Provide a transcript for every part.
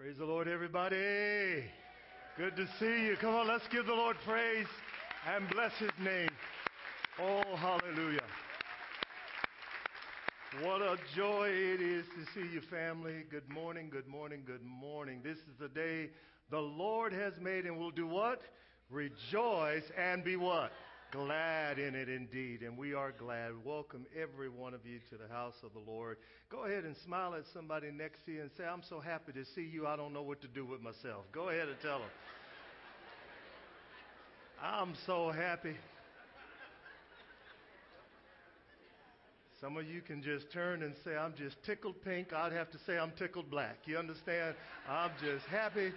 Praise the Lord, everybody. Good to see you. Come on, let's give the Lord praise and bless his name. Oh, hallelujah. What a joy it is to see you, family. Good morning, good morning, good morning. This is the day the Lord has made, and we'll do what? Rejoice and be what? Glad in it indeed, and we are glad. Welcome every one of you to the house of the Lord. Go ahead and smile at somebody next to you and say, I'm so happy to see you. I don't know what to do with myself. Go ahead and tell them. I'm so happy. Some of you can just turn and say, I'm just tickled pink. I'd have to say, I'm tickled black. You understand? I'm just happy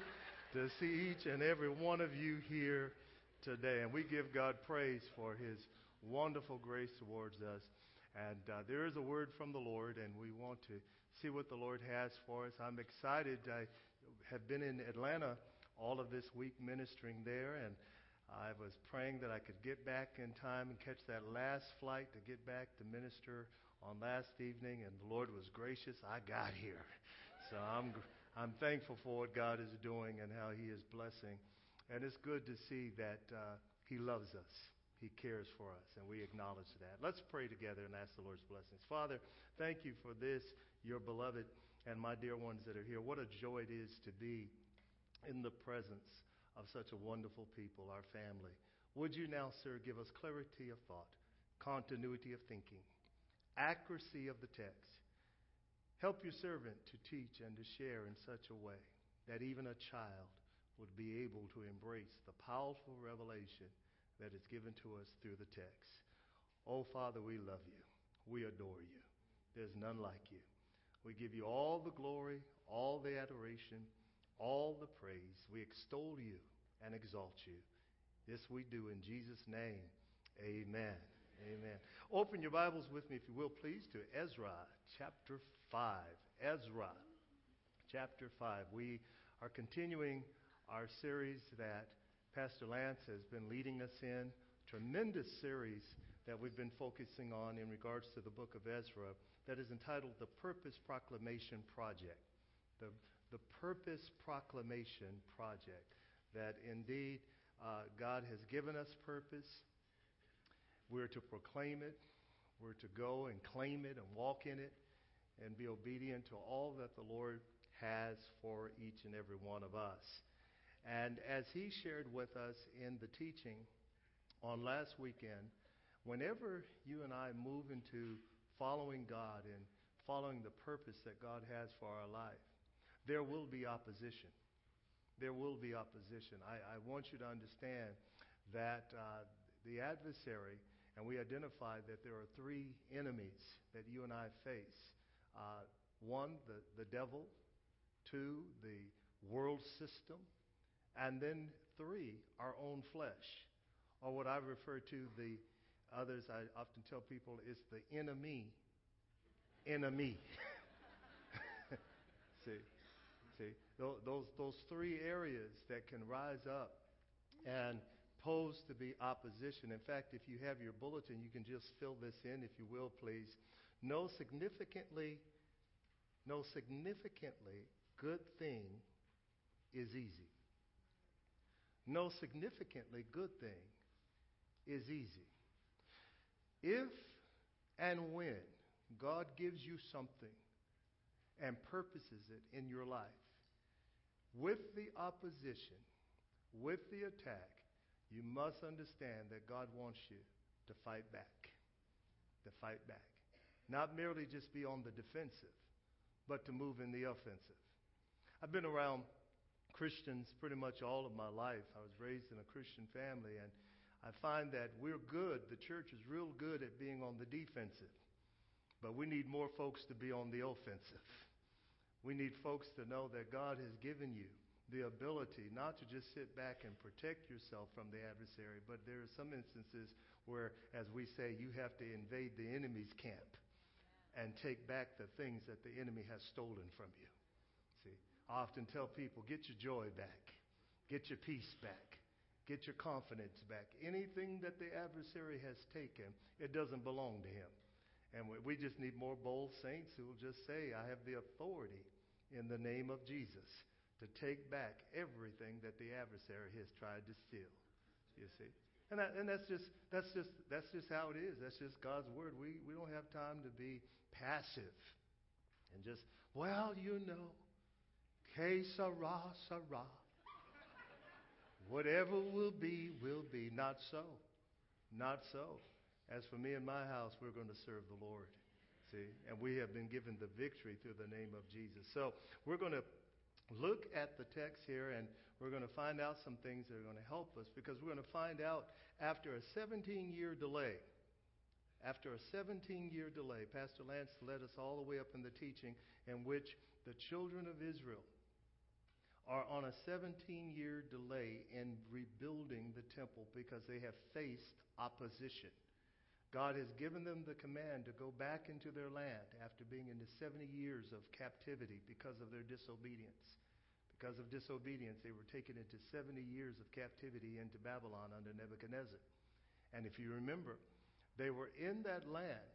to see each and every one of you here today. And we give God praise for his wonderful grace towards us. And uh, there is a word from the Lord, and we want to see what the Lord has for us. I'm excited. I have been in Atlanta all of this week ministering there, and I was praying that I could get back in time and catch that last flight to get back to minister on last evening, and the Lord was gracious. I got here. So I'm, I'm thankful for what God is doing and how He is blessing and it's good to see that uh, He loves us. He cares for us, and we acknowledge that. Let's pray together and ask the Lord's blessings. Father, thank you for this, your beloved and my dear ones that are here. What a joy it is to be in the presence of such a wonderful people, our family. Would you now, sir, give us clarity of thought, continuity of thinking, accuracy of the text? Help your servant to teach and to share in such a way that even a child would be able to embrace the powerful revelation that is given to us through the text. Oh, Father, we love you. We adore you. There's none like you. We give you all the glory, all the adoration, all the praise. We extol you and exalt you. This we do in Jesus' name. Amen. Amen. Open your Bibles with me, if you will, please, to Ezra chapter 5. Ezra chapter 5. We are continuing our series that Pastor Lance has been leading us in. Tremendous series that we've been focusing on in regards to the book of Ezra that is entitled The Purpose Proclamation Project. The, the Purpose Proclamation Project. That indeed uh, God has given us purpose. We're to proclaim it. We're to go and claim it and walk in it and be obedient to all that the Lord has for each and every one of us. And as he shared with us in the teaching on last weekend, whenever you and I move into following God and following the purpose that God has for our life, there will be opposition. There will be opposition. I, I want you to understand that uh, the adversary, and we identified that there are three enemies that you and I face. Uh, one, the, the devil. Two, the world system. And then three, our own flesh, or what I refer to the others I often tell people is the enemy. Enemy. see, see, those those three areas that can rise up and pose to be opposition. In fact, if you have your bulletin, you can just fill this in, if you will, please. No significantly, no significantly good thing is easy no significantly good thing is easy. If and when God gives you something and purposes it in your life, with the opposition, with the attack, you must understand that God wants you to fight back. To fight back. Not merely just be on the defensive, but to move in the offensive. I've been around Christians pretty much all of my life. I was raised in a Christian family, and I find that we're good. The church is real good at being on the defensive, but we need more folks to be on the offensive. We need folks to know that God has given you the ability not to just sit back and protect yourself from the adversary, but there are some instances where, as we say, you have to invade the enemy's camp and take back the things that the enemy has stolen from you. I often tell people get your joy back, get your peace back, get your confidence back. Anything that the adversary has taken, it doesn't belong to him. And we just need more bold saints who will just say, I have the authority in the name of Jesus to take back everything that the adversary has tried to steal. You see? And, that, and that's just that's just that's just how it is. That's just God's word. We we don't have time to be passive and just well, you know, que sera sera. Whatever will be will be. Not so, not so. As for me and my house, we're going to serve the Lord. See, and we have been given the victory through the name of Jesus. So we're going to look at the text here and we're going to find out some things that are going to help us because we're going to find out after a 17 year delay, after a 17 year delay, Pastor Lance led us all the way up in the teaching in which the children of Israel are on a 17 year delay in rebuilding the temple because they have faced opposition. God has given them the command to go back into their land after being in the 70 years of captivity because of their disobedience. Because of disobedience, they were taken into 70 years of captivity into Babylon under Nebuchadnezzar. And if you remember, they were in that land.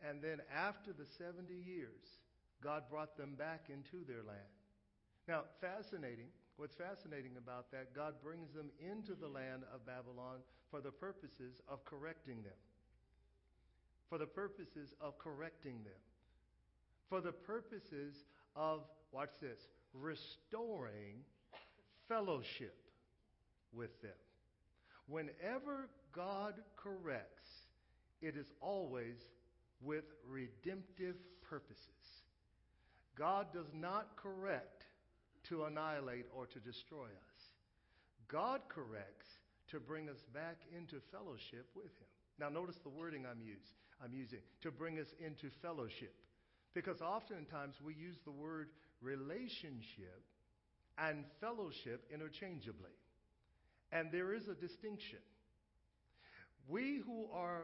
And then after the 70 years, God brought them back into their land. Now, fascinating. What's fascinating about that, God brings them into the land of Babylon for the purposes of correcting them for the purposes of correcting them, for the purposes of, watch this, restoring fellowship with them. Whenever God corrects, it is always with redemptive purposes. God does not correct to annihilate or to destroy us. God corrects to bring us back into fellowship with Him. Now, notice the wording I'm, use, I'm using to bring us into fellowship. Because oftentimes we use the word relationship and fellowship interchangeably. And there is a distinction. We who are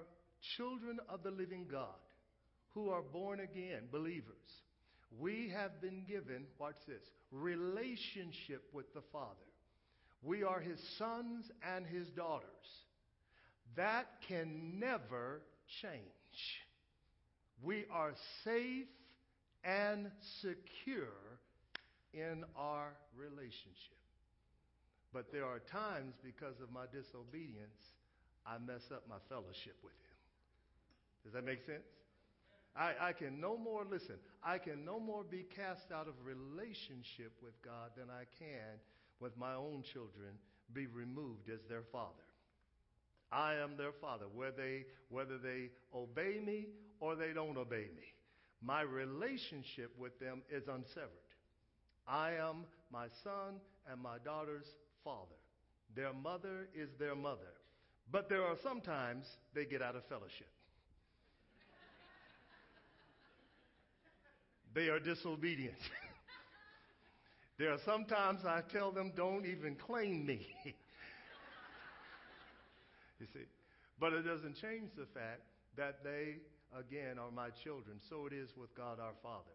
children of the living God, who are born again believers, we have been given, watch this, relationship with the Father. We are his sons and his daughters. That can never change. We are safe and secure in our relationship. But there are times because of my disobedience, I mess up my fellowship with Him. Does that make sense? I, I, can no more, listen, I can no more be cast out of relationship with God than I can with my own children be removed as their father. I am their father, whether they, whether they obey me or they don't obey me. My relationship with them is unsevered. I am my son and my daughter's father. Their mother is their mother. But there are sometimes they get out of fellowship. They are disobedient. there are sometimes I tell them, don't even claim me. You see? But it doesn't change the fact that they, again, are my children. So it is with God our Father.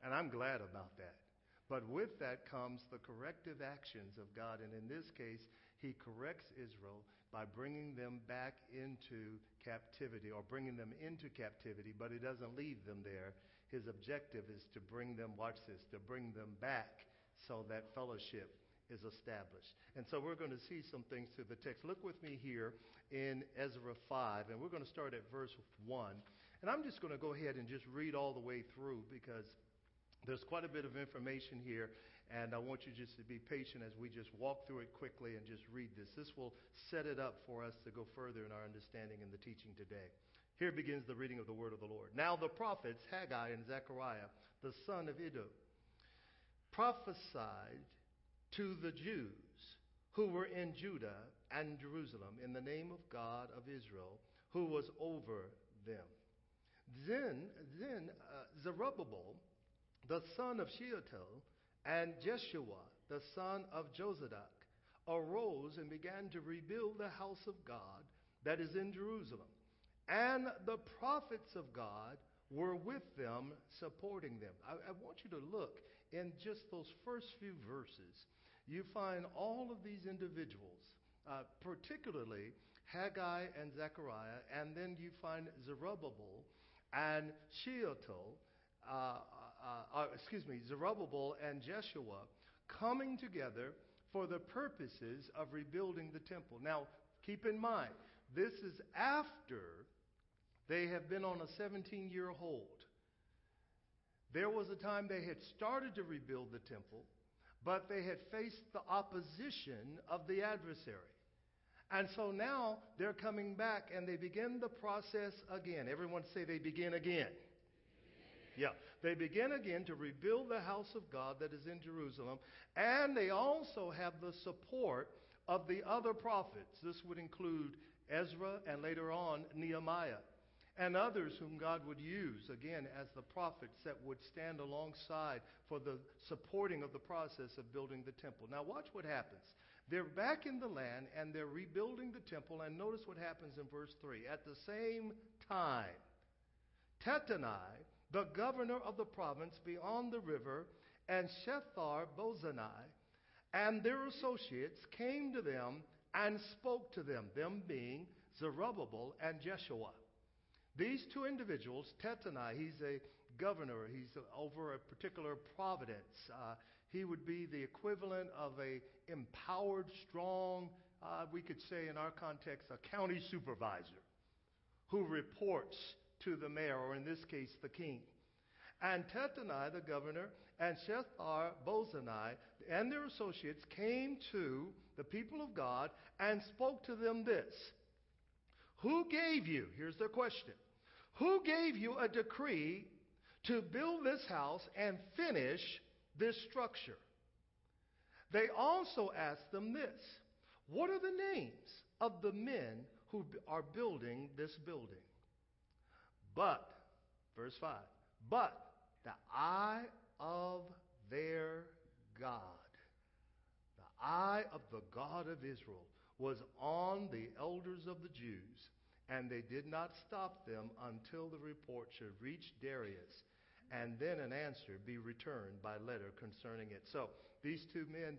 And I'm glad about that. But with that comes the corrective actions of God. And in this case, he corrects Israel by bringing them back into captivity or bringing them into captivity, but he doesn't leave them there. His objective is to bring them, watch this, to bring them back so that fellowship is established. And so we're going to see some things through the text. Look with me here in Ezra 5, and we're going to start at verse 1. And I'm just going to go ahead and just read all the way through because there's quite a bit of information here, and I want you just to be patient as we just walk through it quickly and just read this. This will set it up for us to go further in our understanding in the teaching today. Here begins the reading of the word of the Lord. Now the prophets, Haggai and Zechariah, the son of Iddo, prophesied to the Jews who were in Judah and Jerusalem in the name of God of Israel, who was over them. Then, then uh, Zerubbabel, the son of Shealtiel, and Jeshua, the son of Jozadak, arose and began to rebuild the house of God that is in Jerusalem. And the prophets of God were with them, supporting them. I, I, want you to look in just those first few verses. You find all of these individuals, uh, particularly Haggai and Zechariah, and then you find Zerubbabel and Shealtiel. Uh, uh, uh excuse me, Zerubbabel and Jeshua coming together for the purposes of rebuilding the temple. Now, keep in mind, this is after they have been on a 17 year hold. There was a time they had started to rebuild the temple, but they had faced the opposition of the adversary. And so now they're coming back and they begin the process again. Everyone say they begin again. Yeah, they begin again to rebuild the house of God that is in Jerusalem, and they also have the support of the other prophets. This would include Ezra and later on Nehemiah and others whom God would use, again, as the prophets that would stand alongside for the supporting of the process of building the temple. Now, watch what happens. They're back in the land and they're rebuilding the temple, and notice what happens in verse 3. At the same time, Tattenai, the governor of the province beyond the river, and Shethar Bozani, and their associates came to them and spoke to them, them being Zerubbabel and Jeshua. These two individuals, Tattenai, he's a governor, he's over a particular providence. Uh, he would be the equivalent of a empowered, strong, uh, we could say in our context, a county supervisor who reports to the mayor, or in this case, the king. And Tattenai, the governor, and Shethar Bozani and their associates came to the people of God and spoke to them this Who gave you, here's their question, who gave you a decree to build this house and finish this structure? They also asked them this What are the names of the men who are building this building? But, verse 5, but the eye of their God, the eye of the God of Israel, was on the elders of the Jews and they did not stop them until the report should reach Darius, and then an answer be returned by letter concerning it. So these two men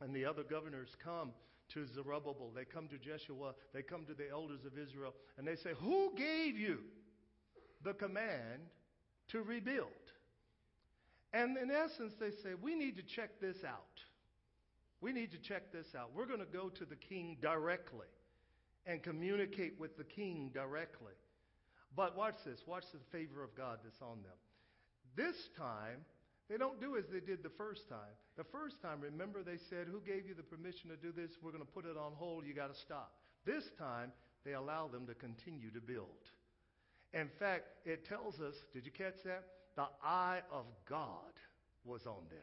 and the other governors come to Zerubbabel, they come to Jeshua, they come to the elders of Israel, and they say, Who gave you the command to rebuild? And in essence, they say, We need to check this out. We need to check this out. We're going to go to the king directly and communicate with the king directly. But watch this. Watch the favor of God that's on them. This time, they don't do as they did the first time. The first time, remember, they said, Who gave you the permission to do this? We're going to put it on hold. You got to stop. This time, they allow them to continue to build. In fact, it tells us, did you catch that? The eye of God was on them.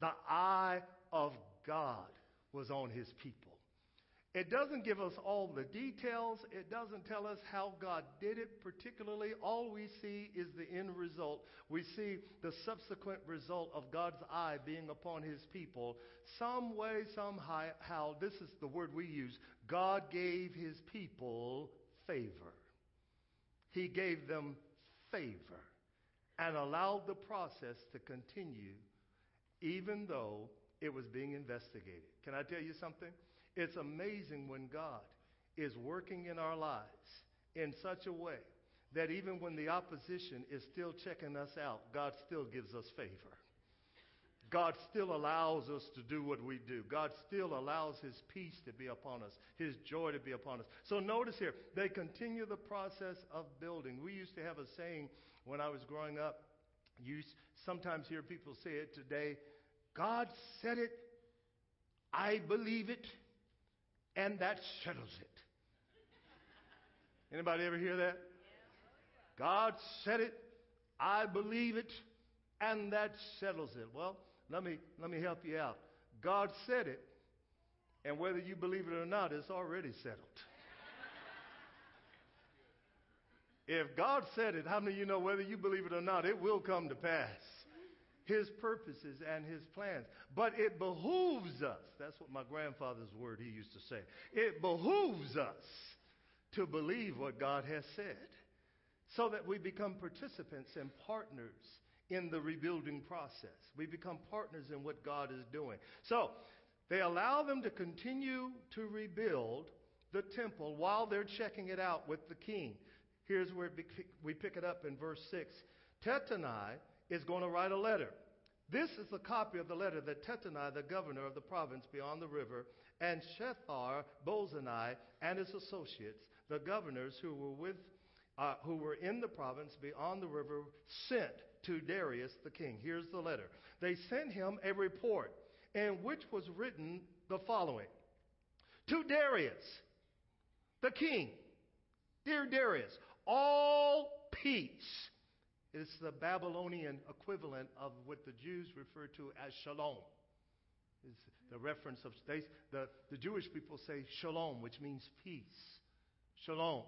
The eye of God was on his people. It doesn't give us all the details. It doesn't tell us how God did it particularly. All we see is the end result. We see the subsequent result of God's eye being upon his people. Some way, somehow, this is the word we use God gave his people favor. He gave them favor and allowed the process to continue even though it was being investigated. Can I tell you something? It's amazing when God is working in our lives in such a way that even when the opposition is still checking us out, God still gives us favor. God still allows us to do what we do. God still allows His peace to be upon us, His joy to be upon us. So notice here, they continue the process of building. We used to have a saying when I was growing up. You sometimes hear people say it today God said it, I believe it, and that settles it. Anybody ever hear that? God said it, I believe it, and that settles it. Well, let me let me help you out. God said it, and whether you believe it or not, it's already settled. if God said it, how many of you know whether you believe it or not, it will come to pass? His purposes and his plans. But it behooves us, that's what my grandfather's word he used to say, it behooves us to believe what God has said so that we become participants and partners in the rebuilding process. We become partners in what God is doing. So they allow them to continue to rebuild the temple while they're checking it out with the king. Here's where we pick it up in verse 6. Tattenai is going to write a letter. This is a copy of the letter that Tattenai, the governor of the province beyond the river, and Shethar Bozani and his associates, the governors who were with uh, who were in the province beyond the river, sent to Darius the king. Here's the letter. They sent him a report in which was written the following To Darius, the king, dear Darius, all peace. It's the Babylonian equivalent of what the Jews refer to as shalom. It's the reference of they, the, the Jewish people say shalom, which means peace. Shalom.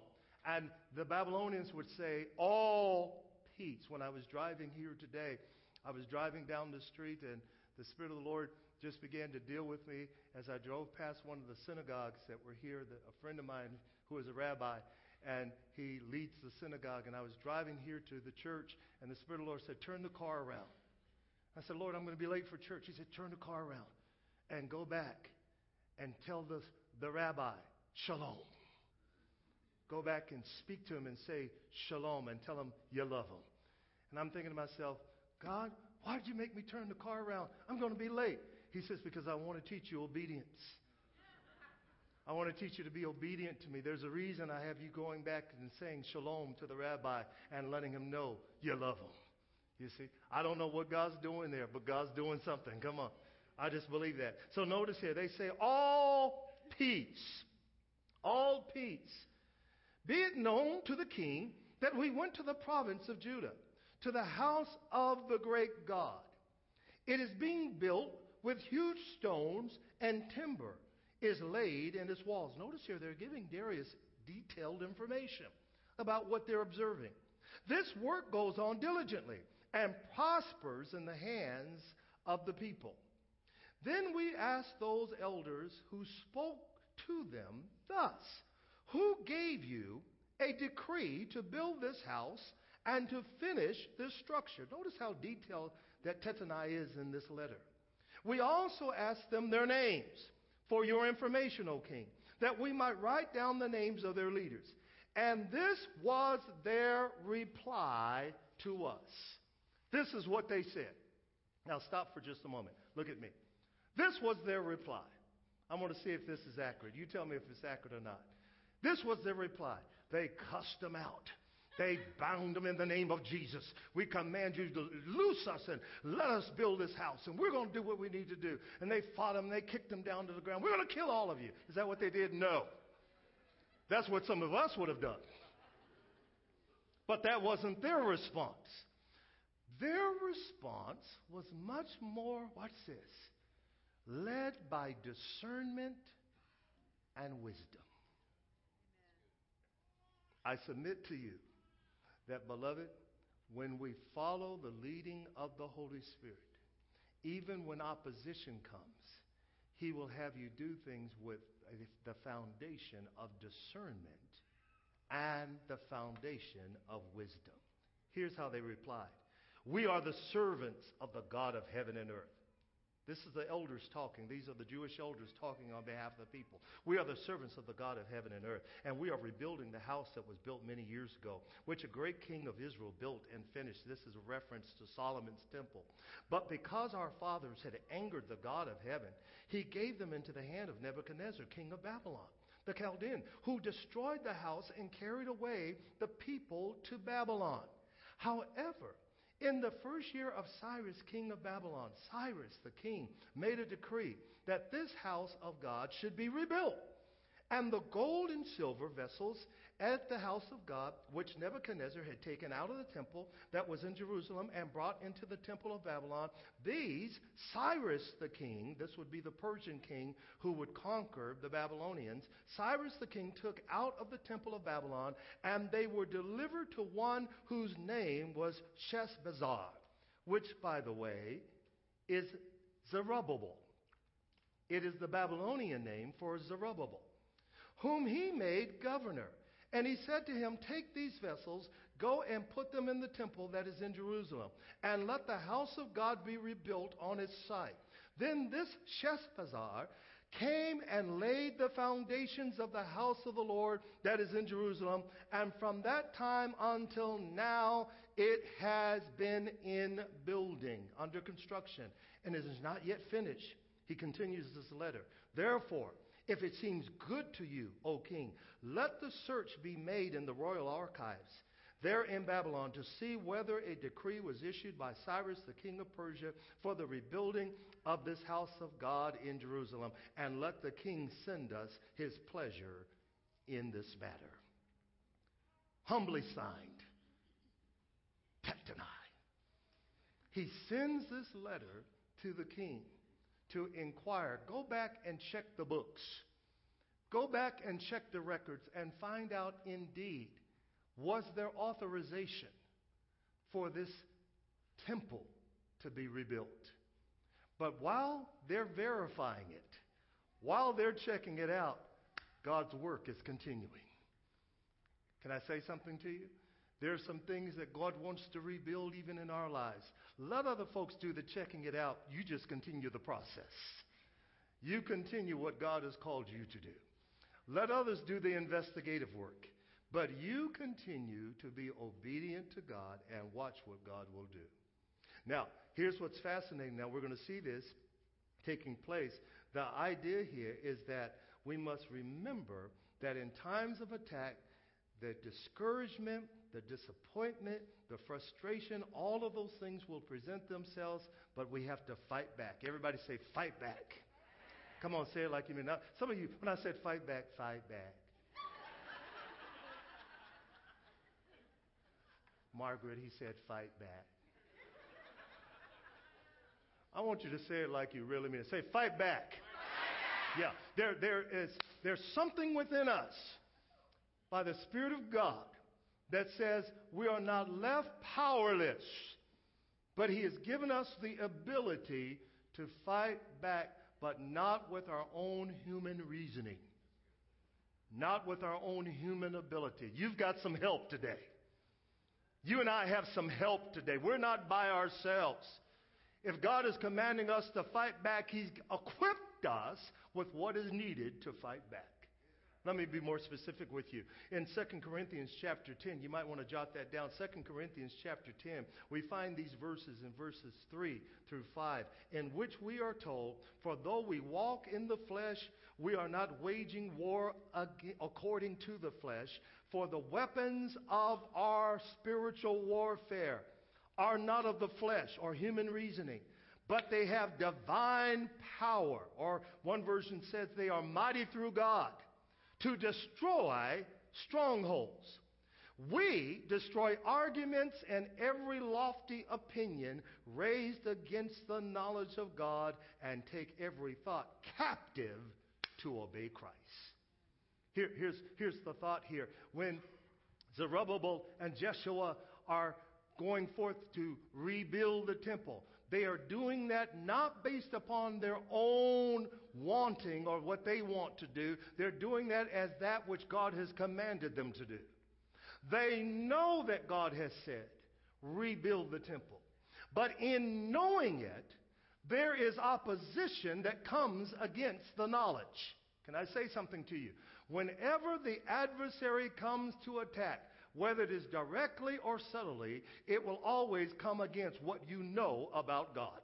And the Babylonians would say all peace. When I was driving here today, I was driving down the street and the Spirit of the Lord just began to deal with me as I drove past one of the synagogues that were here. A friend of mine who is a rabbi, and he leads the synagogue. And I was driving here to the church, and the Spirit of the Lord said, Turn the car around. I said, Lord, I'm going to be late for church. He said, Turn the car around and go back and tell the, the rabbi, Shalom. Go back and speak to him and say, Shalom, and tell him you love him. And I'm thinking to myself, God, why did you make me turn the car around? I'm going to be late. He says, Because I want to teach you obedience. I want to teach you to be obedient to me. There's a reason I have you going back and saying shalom to the rabbi and letting him know you love him. You see, I don't know what God's doing there, but God's doing something. Come on. I just believe that. So notice here, they say, all peace, all peace. Be it known to the king that we went to the province of Judah, to the house of the great God. It is being built with huge stones and timber is laid in its walls. Notice here they're giving Darius detailed information about what they're observing. This work goes on diligently and prospers in the hands of the people. Then we asked those elders who spoke to them thus Who gave you a decree to build this house and to finish this structure? Notice how detailed that Tattenai is in this letter. We also asked them their names for your information, O king, that we might write down the names of their leaders. And this was their reply to us. This is what they said. Now, stop for just a moment. Look at me. This was their reply. I want to see if this is accurate. You tell me if it's accurate or not. This was their reply. They cussed them out. They bound them in the name of Jesus. We command you to loose us and let us build this house, and we're going to do what we need to do. And they fought them, they kicked them down to the ground. We're going to kill all of you. Is that what they did? No. That's what some of us would have done. But that wasn't their response. Their response was much more, watch this, led by discernment and wisdom. I submit to you that, beloved, when we follow the leading of the Holy Spirit, even when opposition comes, He will have you do things with the foundation of discernment and the foundation of wisdom. Here's how they replied We are the servants of the God of heaven and earth. This is the elders talking. These are the Jewish elders talking on behalf of the people. We are the servants of the God of heaven and earth, and we are rebuilding the house that was built many years ago, which a great king of Israel built and finished. This is a reference to Solomon's temple. But because our fathers had angered the God of heaven, he gave them into the hand of Nebuchadnezzar, king of Babylon the Chaldean, who destroyed the house and carried away the people to Babylon. However, in the first year of Cyrus, king of Babylon, Cyrus the king made a decree that this house of God should be rebuilt. And the gold and silver vessels at the house of God, which Nebuchadnezzar had taken out of the temple that was in Jerusalem and brought into the temple of Babylon, these, Cyrus the king, this would be the Persian king who would conquer the Babylonians, Cyrus the king took out of the temple of Babylon, and they were delivered to one whose name was Sheshbazzar, which, by the way, is Zerubbabel. It is the Babylonian name for Zerubbabel, whom he made governor and he said to him, Take these vessels, go and put them in the temple that is in Jerusalem, and let the house of God be rebuilt on its site. Then this Sheshbazzar came and laid the foundations of the house of the Lord that is in Jerusalem. And from that time until now, it has been in building, under construction, and it is not yet finished. He continues this letter. Therefore, if it seems good to you, O king, let the search be made in the royal archives there in Babylon to see whether a decree was issued by Cyrus, the king of Persia, for the rebuilding of this house of God in Jerusalem, and let the king send us his pleasure in this matter. Humbly signed, Tattenai. He sends this letter to the king to inquire. Go back and check the books. Go back and check the records and find out indeed was there authorization for this temple to be rebuilt? But while they're verifying it, while they're checking it out, God's work is continuing. Can I say something to you? There are some things that God wants to rebuild even in our lives. Let other folks do the checking it out. You just continue the process. You continue what God has called you to do. Let others do the investigative work. But you continue to be obedient to God and watch what God will do. Now, here's what's fascinating. Now, we're going to see this taking place. The idea here is that we must remember that in times of attack, the discouragement, the disappointment, the frustration, all of those things will present themselves, but we have to fight back. Everybody say, fight back. Come on, say it like you mean. Now, some of you, when I said fight back, fight back. Margaret, he said, fight back. I want you to say it like you really mean it. Say, fight back. Yeah, there, there is, there's something within us by the Spirit of God that says we are not left powerless, but He has given us the ability to fight back, but not with our own human reasoning, not with our own human ability. You've got some help today. You and I have some help today. We're not by ourselves. If God is commanding us to fight back, He's equipped us with what is needed to fight back. Let me be more specific with you. In 2 Corinthians chapter 10, you might want to jot that down. 2 Corinthians chapter 10, we find these verses in verses 3 through 5, in which we are told, For though we walk in the flesh, we are not waging war according to the flesh. For the weapons of our spiritual warfare are not of the flesh or human reasoning, but they have divine power. Or one version says they are mighty through God to destroy strongholds. We destroy arguments and every lofty opinion raised against the knowledge of God and take every thought captive to obey Christ. Here, here's, here's the thought here. When Zerubbabel and Jeshua are going forth to rebuild the temple, they are doing that not based upon their own wanting or what they want to do. They're doing that as that which God has commanded them to do. They know that God has said, rebuild the temple. But in knowing it, there is opposition that comes against the knowledge. Can I say something to you? Whenever the adversary comes to attack, whether it is directly or subtly, it will always come against what you know about God.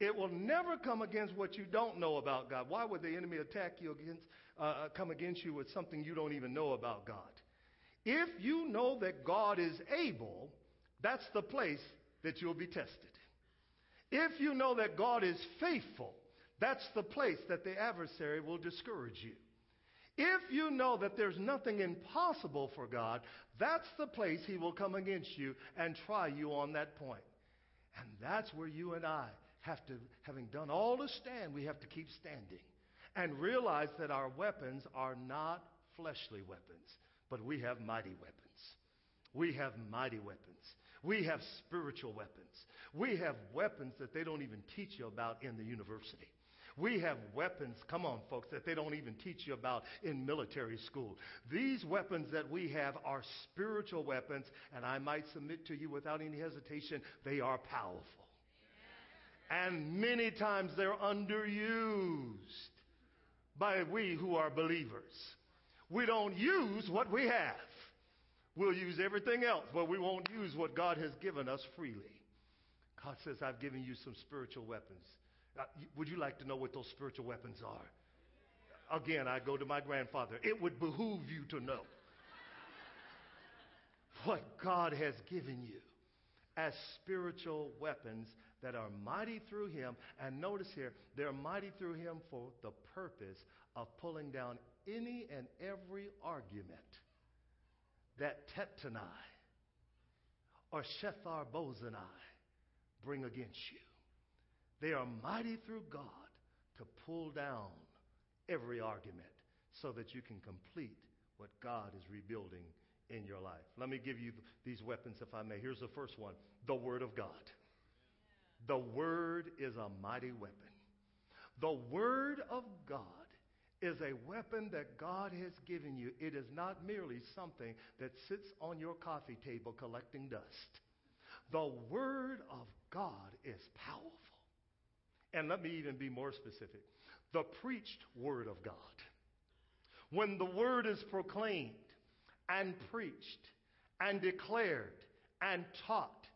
It will never come against what you don't know about God. Why would the enemy attack you against, uh, uh come against you with something you don't even know about God? If you know that God is able, that's the place that you'll be tested. If you know that God is faithful, that's the place that the adversary will discourage you. If you know that there's nothing impossible for God, that's the place He will come against you and try you on that point. And that's where you and I have to, having done all to stand, we have to keep standing and realize that our weapons are not fleshly weapons, but we have mighty weapons. We have mighty weapons. We have spiritual weapons. We have weapons that they don't even teach you about in the university. We have weapons, come on, folks, that they don't even teach you about in military school. These weapons that we have are spiritual weapons, and I might submit to you without any hesitation, they are powerful. And many times they're underused. by we who are believers. We don't use what we have. We'll use everything else, but we won't use what God has given us freely. God says, I've given you some spiritual weapons. Uh, would you like to know what those spiritual weapons are? Again, I go to my grandfather. It would behoove you to know what God has given you as spiritual weapons that are mighty through him. And notice here, they're mighty through him for the purpose of pulling down any and every argument that Tattenai or Shethar Bozani bring against you. They are mighty through God to pull down every argument so that you can complete what God is rebuilding in your life. Let me give you these weapons, if I may. Here's the first one the Word of God. The Word is a mighty weapon. The Word of God is a weapon that God has given you. It is not merely something that sits on your coffee table collecting dust. The Word of God is powerful. And let me even be more specific the preached Word of God. When the Word is proclaimed and preached and declared and taught,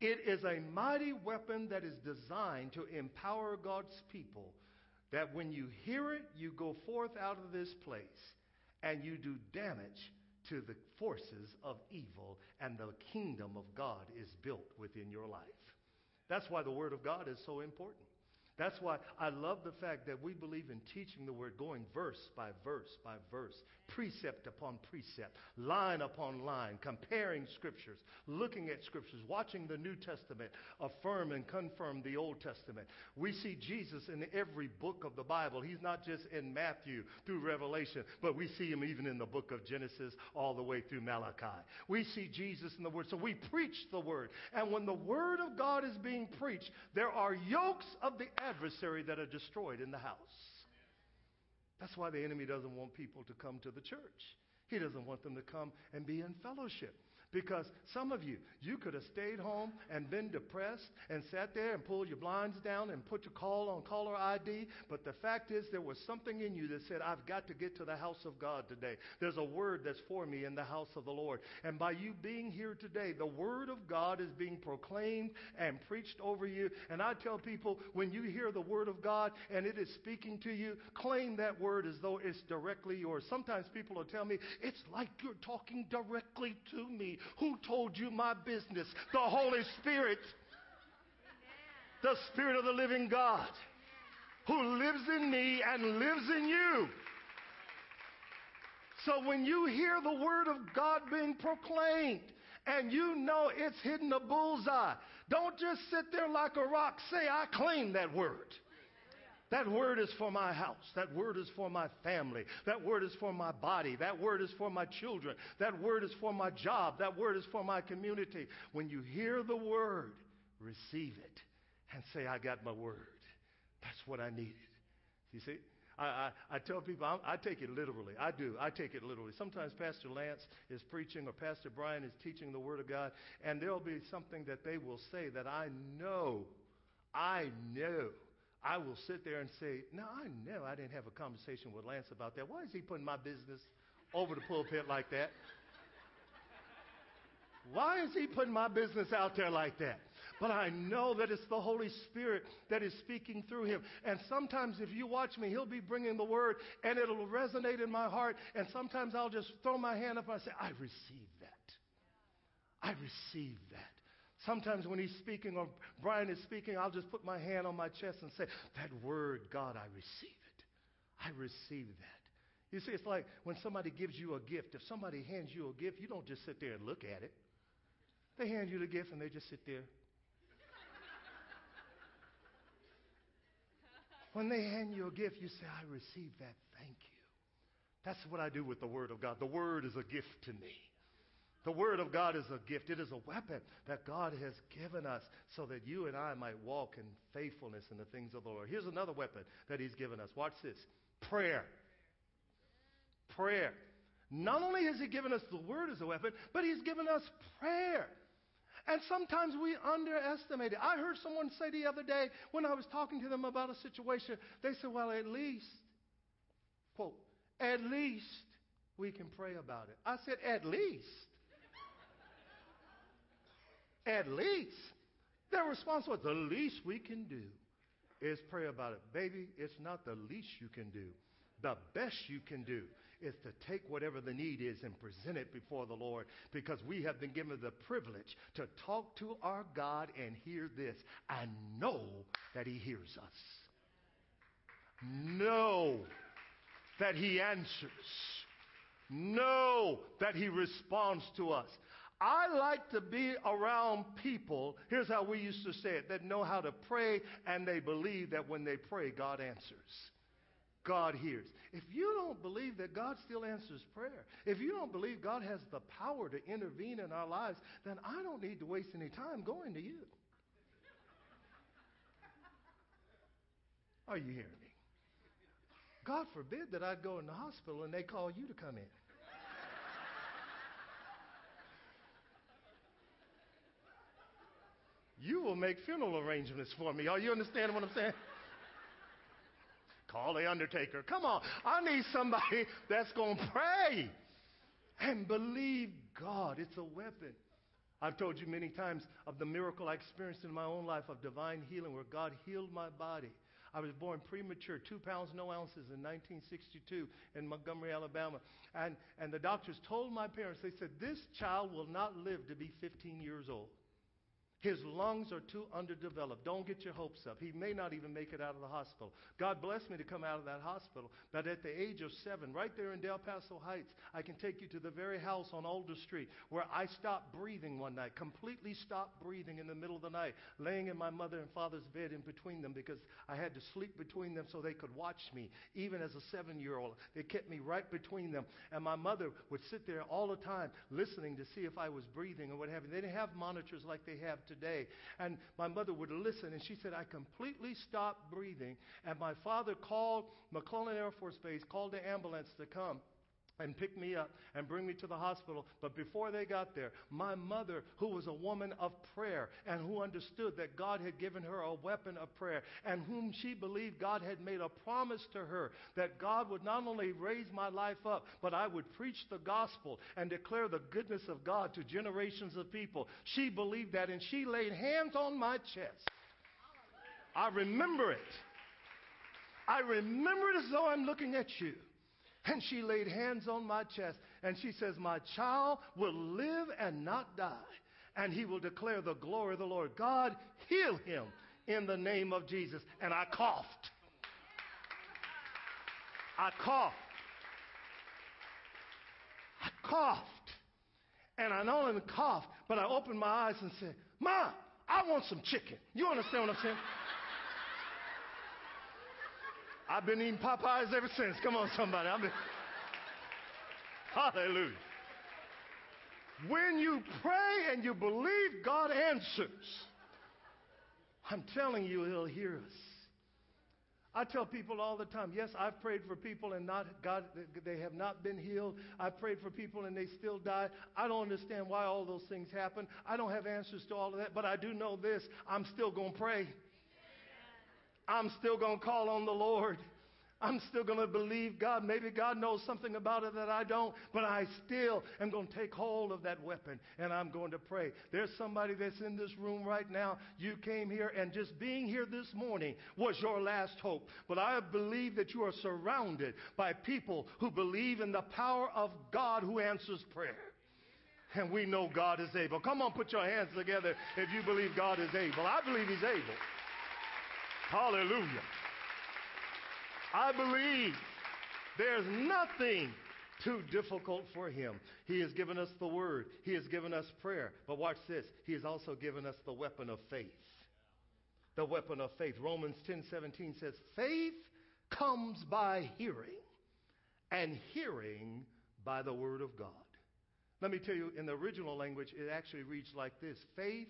it is a mighty weapon that is designed to empower God's people that when you hear it, you go forth out of this place and you do damage to the forces of evil, and the kingdom of God is built within your life. That's why the Word of God is so important. That's why I love the fact that we believe in teaching the word, going verse by verse by verse, precept upon precept, line upon line, comparing scriptures, looking at scriptures, watching the New Testament affirm and confirm the Old Testament. We see Jesus in every book of the Bible. He's not just in Matthew through Revelation, but we see him even in the book of Genesis all the way through Malachi. We see Jesus in the Word. So we preach the Word. And when the Word of God is being preached, there are yokes of the adversary that are destroyed in the house. That's why the enemy doesn't want people to come to the church. He doesn't want them to come and be in fellowship. Because some of you, you could have stayed home and been depressed and sat there and pulled your blinds down and put your call on caller ID. But the fact is, there was something in you that said, I've got to get to the house of God today. There's a word that's for me in the house of the Lord. And by you being here today, the word of God is being proclaimed and preached over you. And I tell people, when you hear the word of God and it is speaking to you, claim that word as though it's directly yours. Sometimes people will tell me, it's like you're talking directly to me. Who told you my business? The Holy Spirit. The Spirit of the living God who lives in me and lives in you. So when you hear the word of God being proclaimed and you know it's hitting the bullseye, don't just sit there like a rock. Say, I claim that word. That word is for my house. That word is for my family. That word is for my body. That word is for my children. That word is for my job. That word is for my community. When you hear the word, receive it and say, I got my word. That's what I needed. You see? I, I, I, tell people I, I take it literally. I do. I take it literally. Sometimes Pastor Lance is preaching or Pastor Brian is teaching the Word of God, and there'll be something that they will say that I know, I know I will sit there and say, No, I know I didn't have a conversation with Lance about that. Why is he putting my business over the pulpit like that? Why is he putting my business out there like that? But I know that it's the Holy Spirit that is speaking through him. And sometimes if you watch me, he'll be bringing the word and it'll resonate in my heart. And sometimes I'll just throw my hand up and I say, I receive that. I receive that. Sometimes when he's speaking or Brian is speaking, I'll just put my hand on my chest and say, That word, God, I receive it. I receive that. You see, it's like when somebody gives you a gift. If somebody hands you a gift, you don't just sit there and look at it. They hand you the gift and they just sit there. when they hand you a gift, you say, I receive that. Thank you. That's what I do with the Word of God. The Word is a gift to me. The Word of God is a gift. It is a weapon that God has given us so that you and I might walk in faithfulness in the things of the Lord. Here's another weapon that He's given us. Watch this prayer. Prayer. Not only has He given us the Word as a weapon, but He's given us prayer. And sometimes we underestimate it. I heard someone say the other day when I was talking to them about a situation, they said, Well, at least quote, at least we can pray about it. I said, at least. At least. Their response was, the least we can do is pray about it. Baby, it's not the least you can do. The best you can do is to take whatever the need is and present it before the Lord because we have been given the privilege to talk to our God and hear this and know that He hears us. Know that He answers. Know that He responds to us. I like to be around people, here's how we used to say it, that know how to pray and they believe that when they pray, God answers. God hears. If you don't believe that God still answers prayer, if you don't believe God has the power to intervene in our lives, then I don't need to waste any time going to you. Are you hearing me? God forbid that I'd go in the hospital and they call you to come in. You will make funeral arrangements for me. Are you understanding what I'm saying? Call the undertaker. Come on. I need somebody that's going to pray and believe God. It's a weapon. I've told you many times of the miracle I experienced in my own life of divine healing where God healed my body. I was born premature, two pounds, no ounces in 1962 in Montgomery, Alabama. And, and the doctors told my parents, they said, this child will not live to be 15 years old. His lungs are too underdeveloped. Don't get your hopes up. He may not even make it out of the hospital. God blessed me to come out of that hospital. But at the age of seven, right there in Del Paso Heights, I can take you to the very house on Alder Street where I stopped breathing one night, completely stopped breathing in the middle of the night, laying in my mother and father's bed in between them because I had to sleep between them so they could watch me. Even as a seven year old, they kept me right between them. And my mother would sit there all the time listening to see if I was breathing and what have you. They didn't have monitors like they have today today. And my mother would listen, and she said, I completely stopped breathing. And my father called McClellan Air Force Base, called the ambulance to come and pick me up and bring me to the hospital. But before they got there, my mother, who was a woman of prayer and who understood that God had given her a weapon of prayer and whom she believed God had made a promise to her that God would not only raise my life up, but I would preach the gospel and declare the goodness of God to generations of people. She believed that and she laid hands on my chest. I remember it. I remember it as though I'm looking at you. And she laid hands on my chest and she says, My child will live and not die, and he will declare the glory of the Lord. God, heal him in the name of Jesus. And I coughed. I coughed. I coughed. And I not only coughed, but I opened my eyes and said, Ma, I want some chicken. You understand what I'm saying? I've been eating Popeyes ever since. Come on, somebody. I've been... Hallelujah. When you pray and you believe God answers, I'm telling you, He'll hear us. I tell people all the time, yes, I've prayed for people and not God they have not been healed. I've prayed for people and they still die. I don't understand why all those things happen. I don't have answers to all of that, but I do know this. I'm still going to pray. I'm still going to call on the Lord. I'm still going to believe God. Maybe God knows something about it that I don't, but I still am going to take hold of that weapon and I'm going to pray. There's somebody that's in this room right now. You came here and just being here this morning was your last hope. But I believe that you are surrounded by people who believe in the power of God who answers prayer. And we know God is able. Come on, put your hands together if you believe God is able. I believe He's able. Hallelujah. I believe there's nothing too difficult for him. He has given us the word. He has given us prayer. But watch this. He has also given us the weapon of faith. The weapon of faith. Romans 10:17 says, faith comes by hearing, and hearing by the word of God. Let me tell you, in the original language, it actually reads like this Faith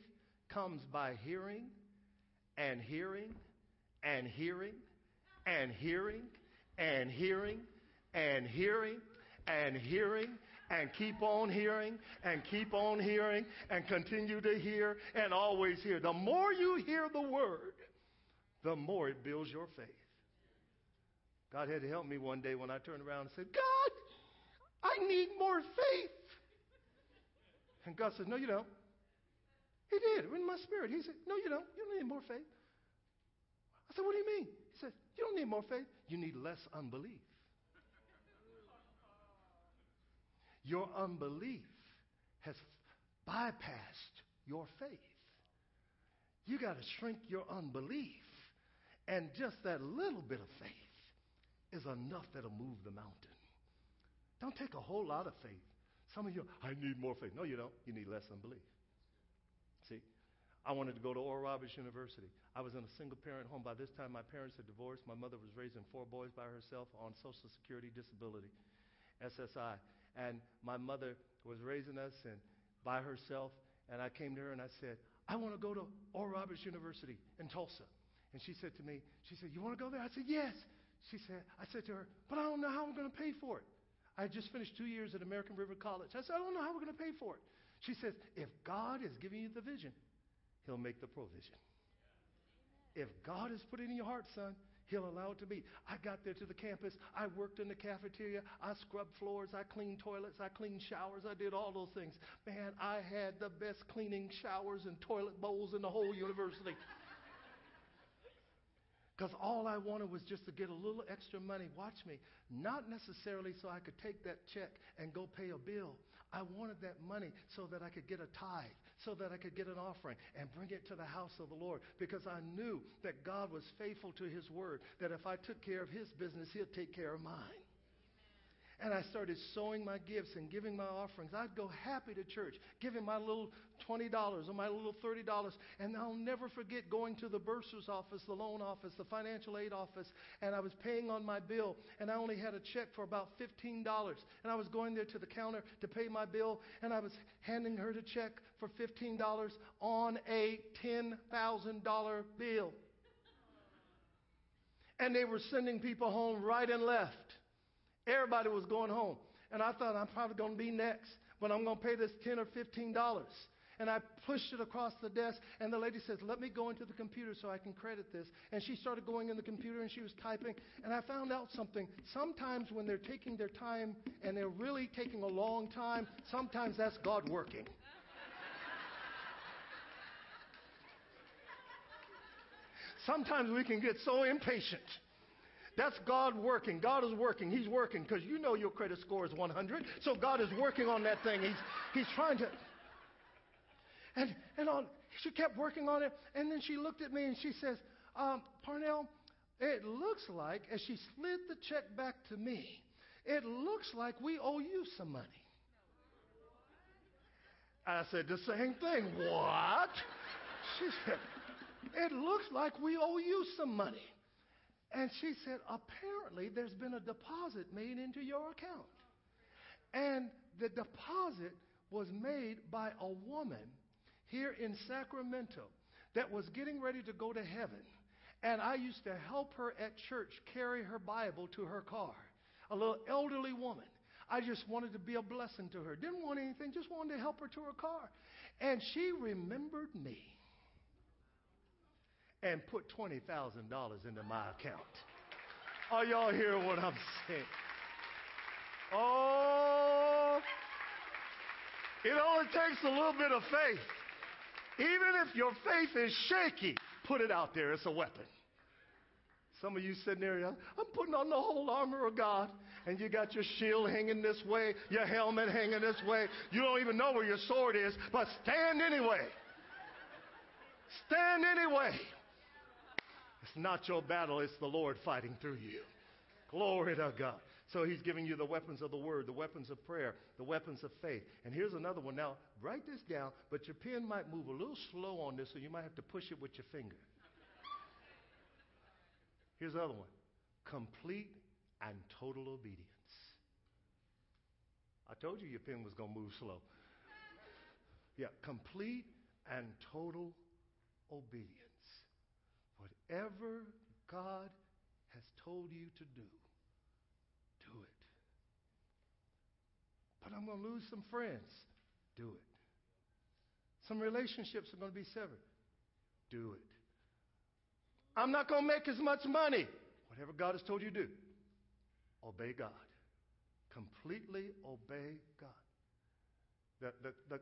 comes by hearing, and hearing, and hearing, and hearing and hearing and hearing and hearing and keep on hearing and keep on hearing and continue to hear and always hear. The more you hear the word, the more it builds your faith. God had to help me one day when I turned around and said, God, I need more faith. And God said, No, you don't. He did. In my spirit. He said, No, you don't. You don't need more faith. I said, What do you mean? He said, You don't need more faith. You need less unbelief. Your unbelief has bypassed your faith. You got to shrink your unbelief. And just that little bit of faith is enough that'll move the mountain. Don't take a whole lot of faith. Some of you, I need more faith. No, you don't. You need less unbelief. I wanted to go to Oral Roberts University. I was in a single parent home. By this time, my parents had divorced. My mother was raising four boys by herself on Social Security disability, SSI. And my mother was raising us and by herself. And I came to her and I said, I want to go to Oral Roberts University in Tulsa. And she said to me, she said, You want to go there? I said, Yes. She said, I said to her, But I don't know how I'm going to pay for it. I had just finished two years at American River College. I said, I don't know how we're going to pay for it. She says, If God is giving you the vision, He'll make the provision. If God has put it in your heart, son, He'll allow it to be. I got there to the campus. I worked in the cafeteria. I scrubbed floors. I cleaned toilets. I cleaned showers. I did all those things. Man, I had the best cleaning showers and toilet bowls in the whole university. Because all I wanted was just to get a little extra money. Watch me. Not necessarily so I could take that check and go pay a bill. I wanted that money so that I could get a tithe, so that I could get an offering and bring it to the house of the Lord. Because I knew that God was faithful to His word, that if I took care of His business, He'll take care of mine and I started sowing my gifts and giving my offerings. I'd go happy to church, giving my little $20 or my little $30. And I'll never forget going to the bursar's office, the loan office, the financial aid office, and I was paying on my bill, and I only had a check for about $15. And I was going there to the counter to pay my bill, and I was handing her the check for $15 on a $10,000 bill. And they were sending people home right and left. Everybody was going home. And I thought, I'm probably going to be next, but I'm going to pay this 10 or $15. And I pushed it across the desk, and the lady says, Let me go into the computer so I can credit this. And she started going in the computer and she was typing. And I found out something. Sometimes when they're taking their time and they're really taking a long time, sometimes that's God working. Sometimes we can get so impatient. That's God working. God is working. He's working because you know your credit score is 100. So God is working on that thing. He's, he's trying to. And, and on, she kept working on it. And then she looked at me and she says, um, Parnell, it looks like, as she slid the check back to me, it looks like we owe you some money. I said the same thing. What? She said, it looks like we owe you some money. And she said, apparently there's been a deposit made into your account. And the deposit was made by a woman here in Sacramento that was getting ready to go to heaven. And I used to help her at church carry her Bible to her car. A little elderly woman. I just wanted to be a blessing to her. Didn't want anything, just wanted to help her to her car. And she remembered me and put $20,000 into my account. Are y'all hearing what I'm saying? Oh, it only takes a little bit of faith. Even if your faith is shaky, put it out there. It's a weapon. Some of you sitting there, I'm putting on the whole armor of God, and you got your shield hanging this way, your helmet hanging this way. You don't even know where your sword is, but stand anyway. Stand anyway. Not your battle, it's the Lord fighting through you. Glory to God. So he's giving you the weapons of the word, the weapons of prayer, the weapons of faith. And here's another one. Now, write this down, but your pen might move a little slow on this, so you might have to push it with your finger. Here's another one complete and total obedience. I told you your pen was going to move slow. Yeah, complete and total obedience. Whatever God has told you to do, do it. But I'm going to lose some friends. Do it. Some relationships are going to be severed. Do it. I'm not going to make as much money. Whatever God has told you to do, Obey God. Completely obey God. The, the, the,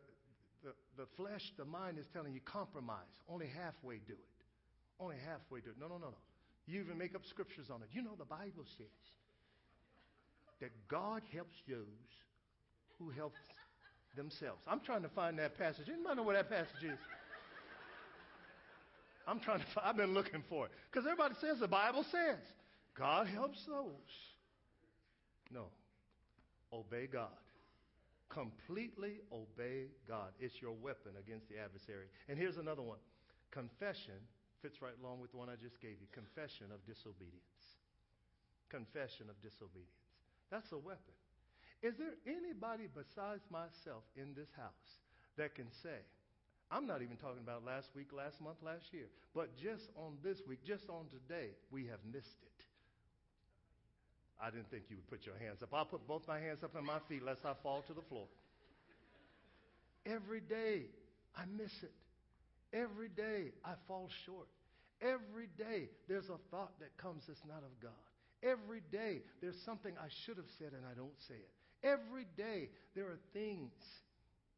the, the flesh, the mind is telling you compromise. Only halfway do it. Only halfway do it. No, no, no, no. You even make up scriptures on it. You know the Bible says that God helps those who help themselves. I'm trying to find that passage. Anybody know where that passage is? I'm trying to. Find, I've been looking for it because everybody says the Bible says God helps those. No, obey God. Completely obey God. It's your weapon against the adversary. And here's another one. Confession fits right along with the one I just gave you. Confession of disobedience. Confession of disobedience. That's a weapon. Is there anybody besides myself in this house that can say, I'm not even talking about last week, last month, last year, but just on this week, just on today, we have missed it. I didn't think you would put your hands up. I'll put both my hands up on my feet lest I fall to the floor. Every day I miss it. Every day I fall short. Every day there's a thought that comes that's not of God. Every day there's something I should have said and I don't say it. Every day there are things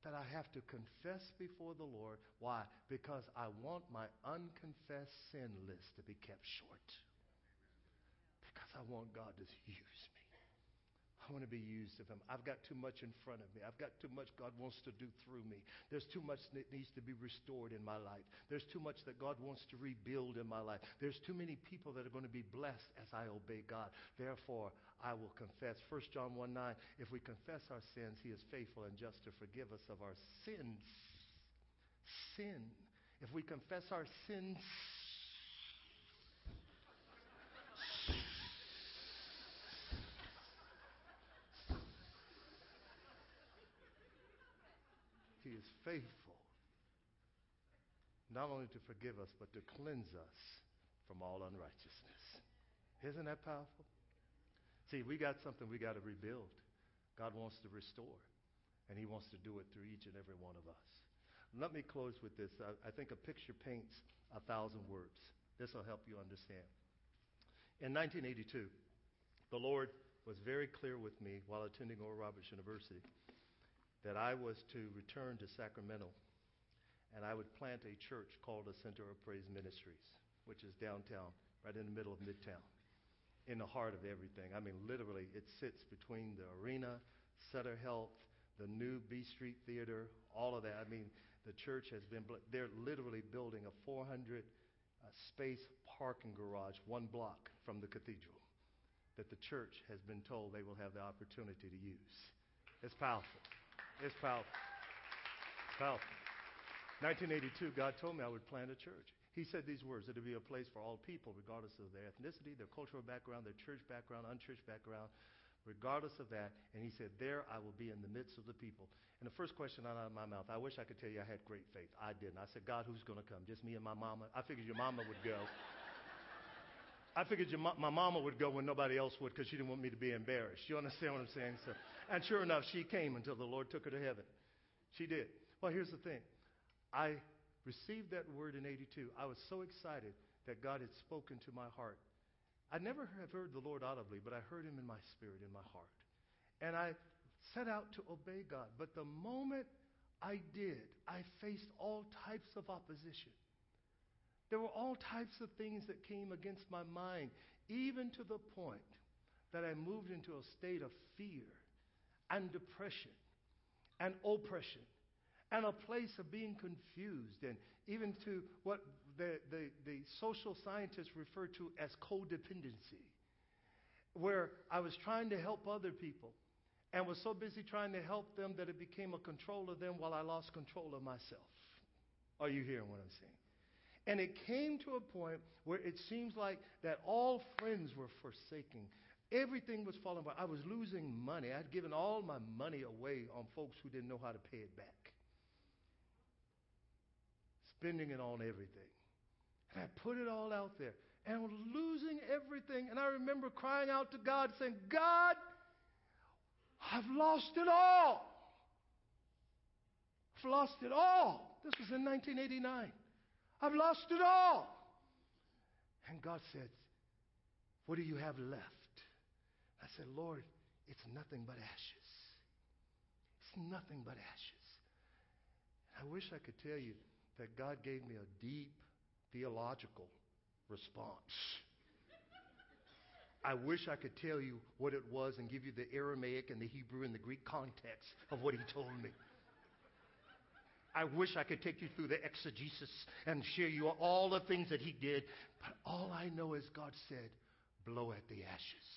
that I have to confess before the Lord. Why? Because I want my unconfessed sin list to be kept short. Because I want God to use me. I want to be used of Him. I've got too much in front of me. I've got too much God wants to do through me. There's too much that needs to be restored in my life. There's too much that God wants to rebuild in my life. There's too many people that are going to be blessed as I obey God. Therefore, I will confess. 1 John 1 9, if we confess our sins, He is faithful and just to forgive us of our sins. Sin. If we confess our sins, He is faithful not only to forgive us, but to cleanse us from all unrighteousness. Isn't that powerful? See, we got something we got to rebuild. God wants to restore, and He wants to do it through each and every one of us. Let me close with this. I, I think a picture paints a thousand words. This will help you understand. In 1982, the Lord was very clear with me while attending Oral Roberts University that I was to return to Sacramento and I would plant a church called the Center of Praise Ministries, which is downtown, right in the middle of Midtown, in the heart of everything. I mean, literally, it sits between the arena, Sutter Health, the new B Street Theater, all of that. I mean, the church has been, they're literally building a 400 uh, space parking garage one block from the cathedral that the church has been told they will have the opportunity to use. It's powerful. It's powerful. It's powerful. 1982, God told me I would plant a church. He said these words it would be a place for all people, regardless of their ethnicity, their cultural background, their church background, unchurched background, regardless of that. And he said, There I will be in the midst of the people. And the first question out of my mouth, I wish I could tell you I had great faith. I didn't. I said, God, who's going to come? Just me and my mama? I figured your mama would go. I figured your, my mama would go when nobody else would because she didn't want me to be embarrassed. You understand what I'm saying? So, and sure enough, she came until the Lord took her to heaven. She did. Well, here's the thing. I received that word in 82. I was so excited that God had spoken to my heart. I never have heard the Lord audibly, but I heard him in my spirit, in my heart. And I set out to obey God. But the moment I did, I faced all types of opposition. There were all types of things that came against my mind, even to the point that I moved into a state of fear and depression and oppression and a place of being confused and even to what the, the, the social scientists refer to as codependency, where I was trying to help other people and was so busy trying to help them that it became a control of them while I lost control of myself. Are you hearing what I'm saying? And it came to a point where it seems like that all friends were forsaking. Everything was falling apart. I was losing money. I'd given all my money away on folks who didn't know how to pay it back. Spending it on everything. And I put it all out there. And I was losing everything. And I remember crying out to God, saying, God, I've lost it all. I've lost it all. This was in 1989. I've lost it all. And God said, What do you have left? I said, Lord, it's nothing but ashes. It's nothing but ashes. I wish I could tell you that God gave me a deep theological response. I wish I could tell you what it was and give you the Aramaic and the Hebrew and the Greek context of what he told me. I wish I could take you through the exegesis and share you all the things that he did, but all I know is God said, blow at the ashes.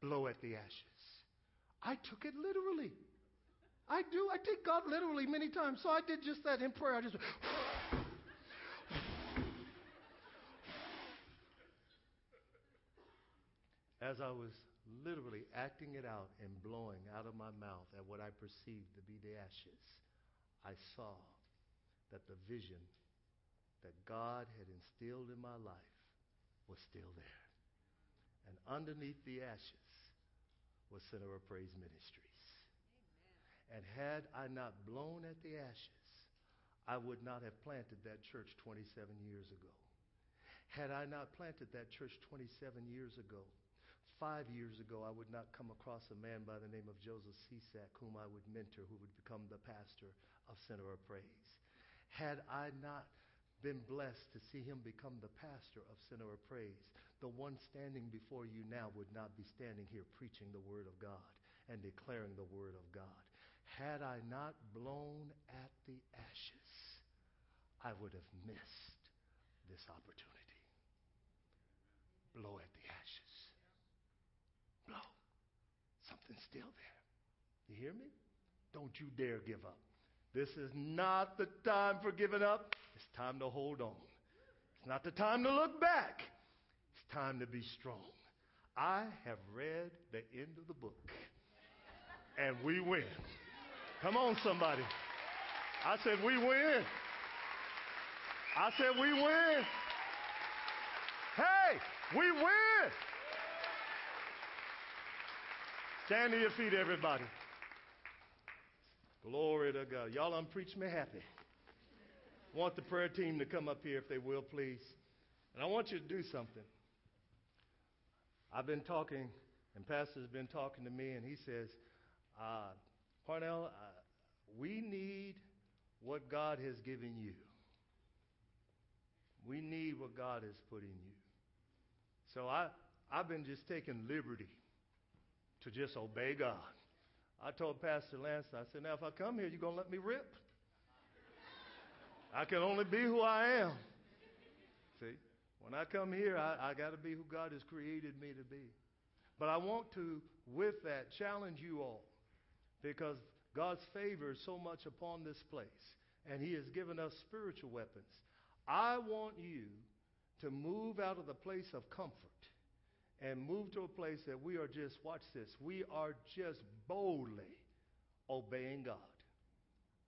Blow at the ashes. I took it literally. I do. I take God literally many times. So I did just that in prayer. I just as I was literally acting it out and blowing out of my mouth at what I perceived to be the ashes, I saw that the vision that God had instilled in my life was still there. And underneath the ashes was Center of Praise Ministries. Amen. And had I not blown at the ashes, I would not have planted that church 27 years ago. Had I not planted that church 27 years ago, five years ago, I would not come across a man by the name of Joseph Cisak, whom I would mentor, who would become the pastor of Center of Praise. Had I not been blessed to see him become the pastor of Center of Praise, the one standing before you now would not be standing here preaching the Word of God and declaring the Word of God. Had I not blown at the ashes, I would have missed this opportunity. Blow at the ashes. Something's still there. You hear me? Don't you dare give up. This is not the time for giving up. It's time to hold on. It's not the time to look back. It's time to be strong. I have read the end of the book, and we win. Come on, somebody. I said, we win. I said, we win. Hey, we win. Stand to your feet, everybody. Glory to God. Y'all, I'm preaching me happy. Want the prayer team to come up here if they will, please. And I want you to do something. I've been talking, and Pastor's been talking to me, and he says, uh, Parnell, uh, we need what God has given you. We need what God has put in you. So I, I've been just taking liberty to just obey God. I told Pastor Lance, I said, now if I come here, you're going to let me rip? I can only be who I am. See, when I come here, I, I got to be who God has created me to be. But I want to, with that, challenge you all because God's favor is so much upon this place, and He has given us spiritual weapons. I want you to move out of the place of comfort and move to a place that we are just, watch this, we are just boldly obeying God.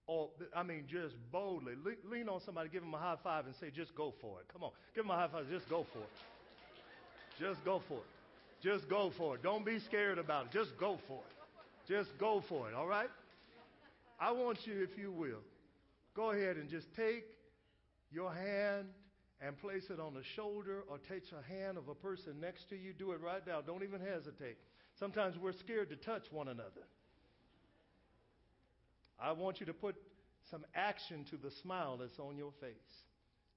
Oh, I mean, just boldly. Le- lean on somebody, give them a high five, and say, just go for it. Come on. Give them a high five. Just go for it. Just go for it. Just go for it. Don't be scared about it. Just go for it. Just go for it, all right? I want you, if you will, go ahead and just take your hand and place it on the shoulder or take a hand of a person next to you, do it right now. Don't even hesitate. Sometimes we're scared to touch one another. I want you to put some action to the smile that's on your face.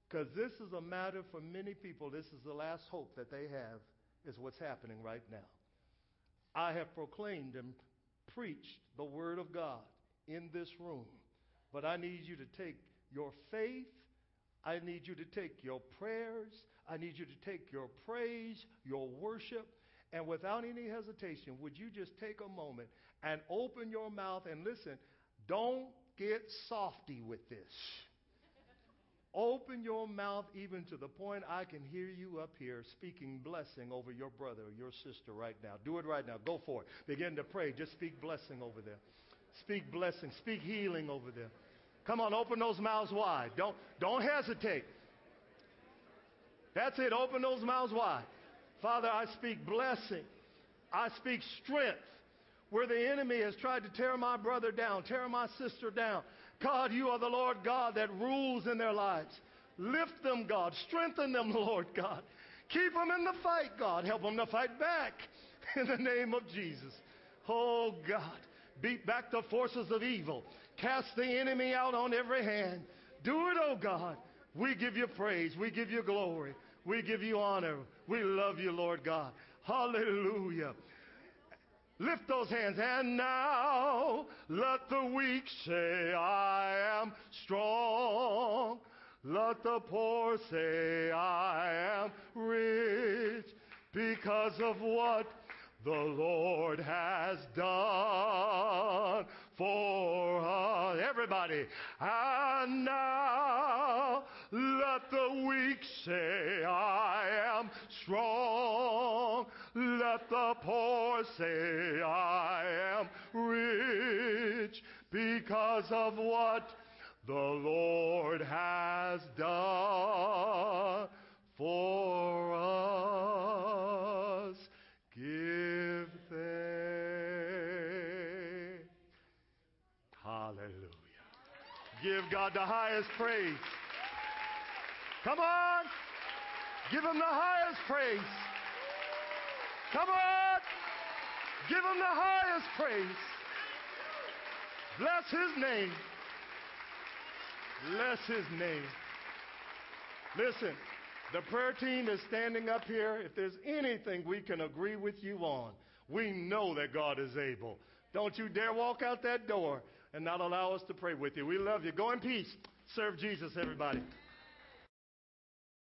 Because this is a matter for many people. This is the last hope that they have, is what's happening right now. I have proclaimed and preached the Word of God in this room. But I need you to take your faith I need you to take your prayers, I need you to take your praise, your worship, and without any hesitation, would you just take a moment and open your mouth and listen? Don't get softy with this. Open your mouth even to the point I can hear you up here speaking blessing over your brother or your sister right now. Do it right now. Go for it. Begin to pray. Just speak blessing over there. Speak blessing. Speak healing over there. Come on, open those mouths wide. Don't, don't hesitate. That's it. Open those mouths wide. Father, I speak blessing. I speak strength. Where the enemy has tried to tear my brother down, tear my sister down. God, you are the Lord God that rules in their lives. Lift them, God. Strengthen them, Lord God. Keep them in the fight, God. Help them to fight back in the name of Jesus. Oh, God. Beat back the forces of evil. Cast the enemy out on every hand. Do it, oh God. We give you praise. We give you glory. We give you honor. We love you, Lord God. Hallelujah. Lift those hands. And now let the weak say, I am strong. Let the poor say, I am rich because of what the Lord has done for us. Everybody. And now let the weak say, I am strong. Let the poor say, I am rich because of what the Lord has done for us. Give Give God the highest praise. Come on. Give him the highest praise. Come on. Give him the highest praise. Bless his name. Bless his name. Listen, the prayer team is standing up here. If there's anything we can agree with you on, we know that God is able. Don't you dare walk out that door and not allow us to pray with you. We love you. Go in peace. Serve Jesus, everybody.